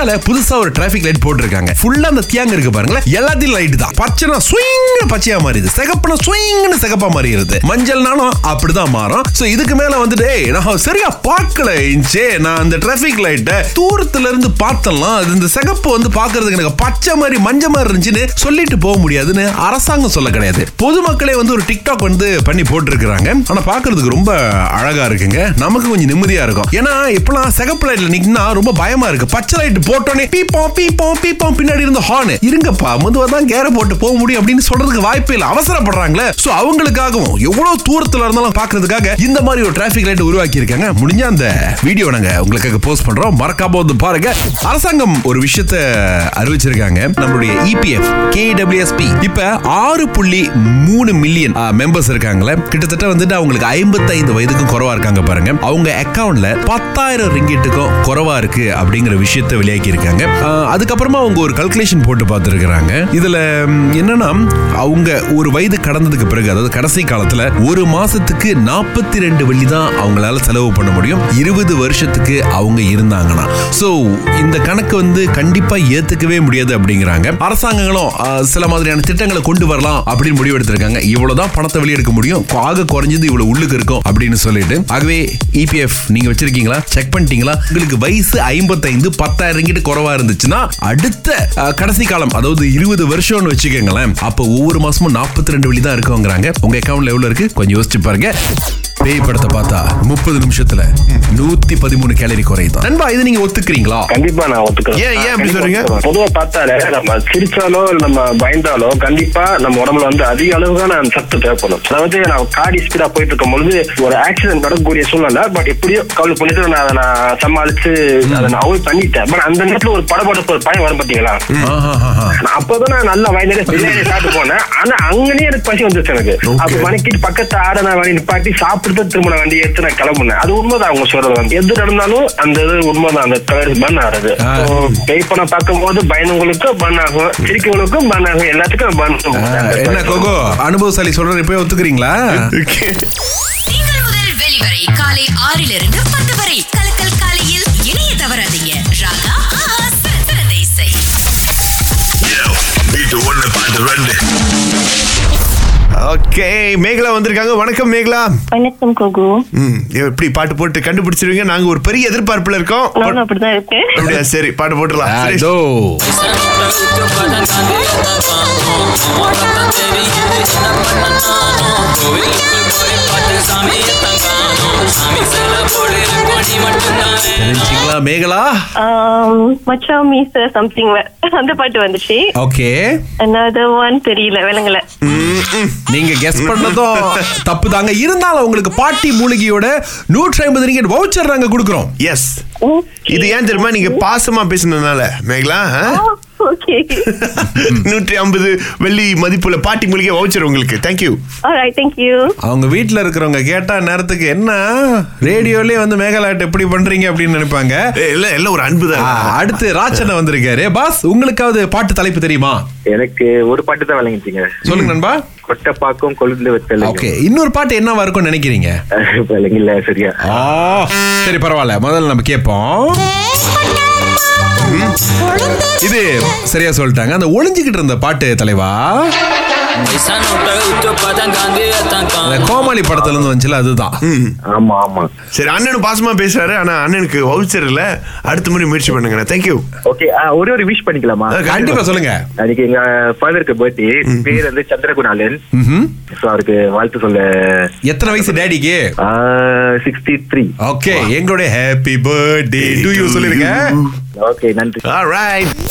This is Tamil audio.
மக்கால புதுசா ஒரு டிராபிக் லைட் போட்டிருக்காங்க. ஃபுல்லா அந்த தியாங்க இருக்கு பாருங்களேன். எல்லாத்தையும் லைட் தான். பச்சைனா ஸ்விங்னு பச்சையா மாறிடுது. சிகப்புனா ஸ்விங்னு சிகப்பா மாறிடுது. மஞ்சள்னாலும் அப்படிதான் மாறும். சோ இதுக்கு மேல வந்துட்டு "ஏய், நான் சரியா பார்க்கல இன்ச்சே. நான் அந்த டிராபிக் லைட்டை தூரத்துல இருந்து பார்த்தலாம். அது இந்த சிகப்பு வந்து பாக்குறதுக்கு எனக்கு பச்சை மாதிரி மஞ்சள் மாதிரி இருந்துச்சுன்னு சொல்லிட்டு போக முடியாதுன்னு அரசாங்கம் சொல்ல கிடையாது. பொதுமக்களே வந்து ஒரு டிக்டாக் வந்து பண்ணி போட்டிருக்கிறாங்க. ஆனா பாக்குறதுக்கு ரொம்ப அழகா இருக்குங்க. நமக்கு கொஞ்சம் நிம்மதியா இருக்கும். ஏன்னா இப்பெல்லாம் சிகப்பு லைட்ல நிக்கினா ரொம்ப பயமா இருக்கு. பச்சை லைட் போட்டோன்னே பீப்போம் பீப்போம் பீப்போம் பின்னாடி இருந்த ஹார்ன் இருங்கப்பா முதுவா தான் கேர போட்டு போக முடியும் அப்படின்னு சொல்றதுக்கு வாய்ப்பே இல்லை. அவசரப்படுறாங்களே. சோ அவங்களுக்காகவும் எவ்வளவு தூரத்துல இருந்தாலும் பாக்குறதுக்காக இந்த மாதிரி ஒரு டிராபிக் லைட் உருவாக்கி இருக்காங்க முடிஞ்ச அந்த வீடியோ நாங்க உங்களுக்காக போஸ்ட் பண்றோம். மறக்காம வந்து பாருங்க. அரசாங்கம் ஒரு விஷயத்த அறிவிச்சிருக்காங்க. நம்மளுடைய இபிஎஃப் கேடபிள்யூஎஸ்பி இப்ப ஆறு புள்ளி மூணு மில்லியன் மெம்பர்ஸ் இருக்காங்களே. கிட்டத்தட்ட வந்துட்டு அவங்களுக்கு ஐம்பத்தைந்து வயதுக்கும் குறைவா இருக்காங்க பாருங்க. அவங்க அக்கவுண்ட்ல பத்தாயிரம் ரிங்கிட்டுக்கும் குறைவா இருக்கு அப்படிங்கிற விஷயத்த வெளியாக்கி இருக்காங்க அதுக்கப்புறமா அவங்க ஒரு கல்குலேஷன் போட்டு பார்த்துருக்காங்க இதுல என்னன்னா அவங்க ஒரு வயது கடந்ததுக்கு பிறகு அதாவது கடைசி காலத்துல ஒரு மாசத்துக்கு நாற்பத்தி ரெண்டு வெள்ளி தான் அவங்களால செலவு பண்ண முடியும். இருபது வருஷத்துக்கு அவங்க இருந்தாங்கன்னா. சோ இந்த கணக்கு வந்து கண்டிப்பா ஏத்துக்கவே முடியாது அப்படிங்கிறாங்க. அரசாங்கங்களும் சில மாதிரியான திட்டங்களை கொண்டு வரலாம் அப்படின்னு முடிவு எடுத்திருக்காங்க. இவ்வளவுதான் பணத்தை வெளியெடுக்க முடியும். ஆக குறைஞ்சது இவ்வளவு உள்ளுக்கு இருக்கும் அப்படின்னு சொல்லிட்டு. ஆகவே இபிஎஃப் நீங்க வச்சிருக்கீங்களா? செக் பண்ணிட்டீங்களா? உங்களுக்கு வயசு ஐம்பத்தைந்து பத்தாயிரம் ரிங்கிட்டு குறைவா இருந்துச்சுன்னா அடுத்த கடைசி காலம் அதாவது இருபது வருஷம்னு வச்சுக்கோங்களேன் அப்ப ஒவ்வொரு மாசமும் நாற்பத்தி ரெண்டு வழி தான் இருக்குங்கிறாங்க. உங்க அக்கௌண்ட்ல எவ்வளவு இருக்கு? கொஞ்சம் யோசிச்சு பாருங்க. பேய் படத்தை பார்த்தா முப்பது நிமிஷத்துல நூத்தி பதிமூணு கேலரி குறையுதான். நண்பா இது நீங்க ஒத்துக்கிறீங்களா? கண்டிப்பா நான் ஒத்துக்கிறேன். ஏன், ஏன் அப்படி சொல்றீங்க? பொதுவா பார்த்தாலே நம்ம சிரிச்சாலோ நம்ம பயந்தாலோ கண்டிப்பா நம்ம உடம்புல வந்து அதிக அளவுக்கான சத்து தேவைப்படும். அதாவது நான் காடி ஸ்பீடா போயிட்டு இருக்கும் பொழுது ஒரு ஆக்சிடென்ட் நடக்கக்கூடிய சூழ்நிலை பட் எப்படியோ கவலை பண்ணிட்டு நான் அதை நான் சமாளிச்சு அதை நான் அவாய்ட் பண்ணிட்டேன். பட் அந்த நேரத்துல ஒரு படபடப்பு ஒரு பயம் வரும் பாத்தீங்களா? அப்பதான் நான் நல்லா வயதிலே பிரியாணி சாப்பிட்டு போனேன். ஆனா அங்கனே எனக்கு பசி வந்துச்சு எனக்கு. அப்ப மணிக்கிட்டு பக்கத்து ஆட நான் நிப்பாட்டி சாப்பிட்டு திரும்ப நான் வண்டி எடுத்து நான் கிளம்புனேன். அது உண்மைதான் அவங்க சொல்றது வந்து. எது நடந்தாலும் அந்த இது உண்மைதான். அந்த கலர் பன் ஆறது ஆ. பேய் பணம் பார்க்கும்போது பயணங்களுக்கும் பன் ஆகும். சிரிக்கவங்களுக்கும் பன் ஆகும். எல்லாத்துக்கும் ஆஹ், என்ன கோகோ? அனுபவசாலி சொல்ற இப்ப ஒத்துக்கிறீங்களா? வெளிவரை காலை ஆறிலிருந்து பத்து வரை. கலக்கல் காலையில் இணைய தவறாதீங்க. ராகா பாட்டு ரெண்டு ஓகே மேகலா வந்திருக்காங்க வணக்கம் மேகலா வணக்கம் கோகு ம் எப்படி பாட்டு போட்டு கண்டுபிடிச்சிருவீங்க நாங்க ஒரு பெரிய எதிர்பார்ப்புல இருக்கோம் நானும் அப்படிதான் இருக்கேன் அப்படியா சரி பாட்டு போட்டுடலாம் சரி. அதோ தெரிஞ்சுங்களா? மேகலா? ஆம், மச்சான் மீச சம்திங் அந்த பாட்டு வந்துச்சு. ஓகே. another ஒன் தெரியல விளங்கல. நீங்க கெஸ் பண்ணதும் தப்பு தாங்க இருந்தாலும் உங்களுக்கு பாட்டி மூலிகையோட நூற்றி ஐம்பது ரிங்கெட் வவுச்சர் நாங்க கொடுக்குறோம். எஸ் இது ஏன் தெரியுமா? நீங்க பாசமா பேசுனதுனால. மேகலா நூற்றி ஐம்பது வெள்ளி மதிப்புள்ள பாட்டி மூலிகை வவுச்சர் உங்களுக்கு. Thank you alright thank you. அவங்க வீட்ல இருக்கிறவங்க கேட்டா நேரத்துக்கு என்ன? ரேடியோலயே வந்து மேகலாட் எப்படி பண்றீங்க அப்படின்னு நினைப்பாங்க. இல்ல இல்ல ஒரு அன்பு தான். அடுத்து ராச்சனை வந்திருக்காரு. பாஸ் உங்களுக்காவது பாட்டு தலைப்பு தெரியுமா? எனக்கு ஒரு பாட்டு தான் விளங்கிட்டீங்க சொல்லுங்க நண்பா. கொட்டப்பாக்கும் கொழுந்து வெத்தலை ஓகே இன்னொரு பாட்டு என்னவா இருக்கும்னு நினைக்கிறீங்க? விளங்கல சரியா. ஆ, சரி பரவாயில்ல. முதல்ல நம்ம கேட்போம். இது சரியா சொல்லிட்டாங்க. அந்த ஒளிஞ்சுக்கிட்டு இருந்த பாட்டு தலைவா? கோமாளி படத்துல இருந்து வந்துச்சுல அதுதான். ஆமா ஆமா. சரி அண்ணனும் பாசமா பேசுறாரு. ஆனா அண்ணனுக்கு வவுச்சர் இல்ல. அடுத்த முறை முயற்சி பண்ணுங்க தேங்க்யூ ஓகே ஒரே ஒரு விஷ் பண்ணிக்கலாமா? கண்டிப்பா சொல்லுங்க. அன்னைக்கு எங்க ஃபாதருக்கு பர்த்டே பேர் வந்து சந்திரகுணாலன். சோ அவருக்கு வாழ்த்து சொல்ல எத்தனை வயசு டேடிக்கு சிக்ஸ்டி த்ரீ ஓகே எங்களுடைய ஹாப்பி பர்த்டே டு யூ சொல்லிருங்க. ஓகே நன்றி All right.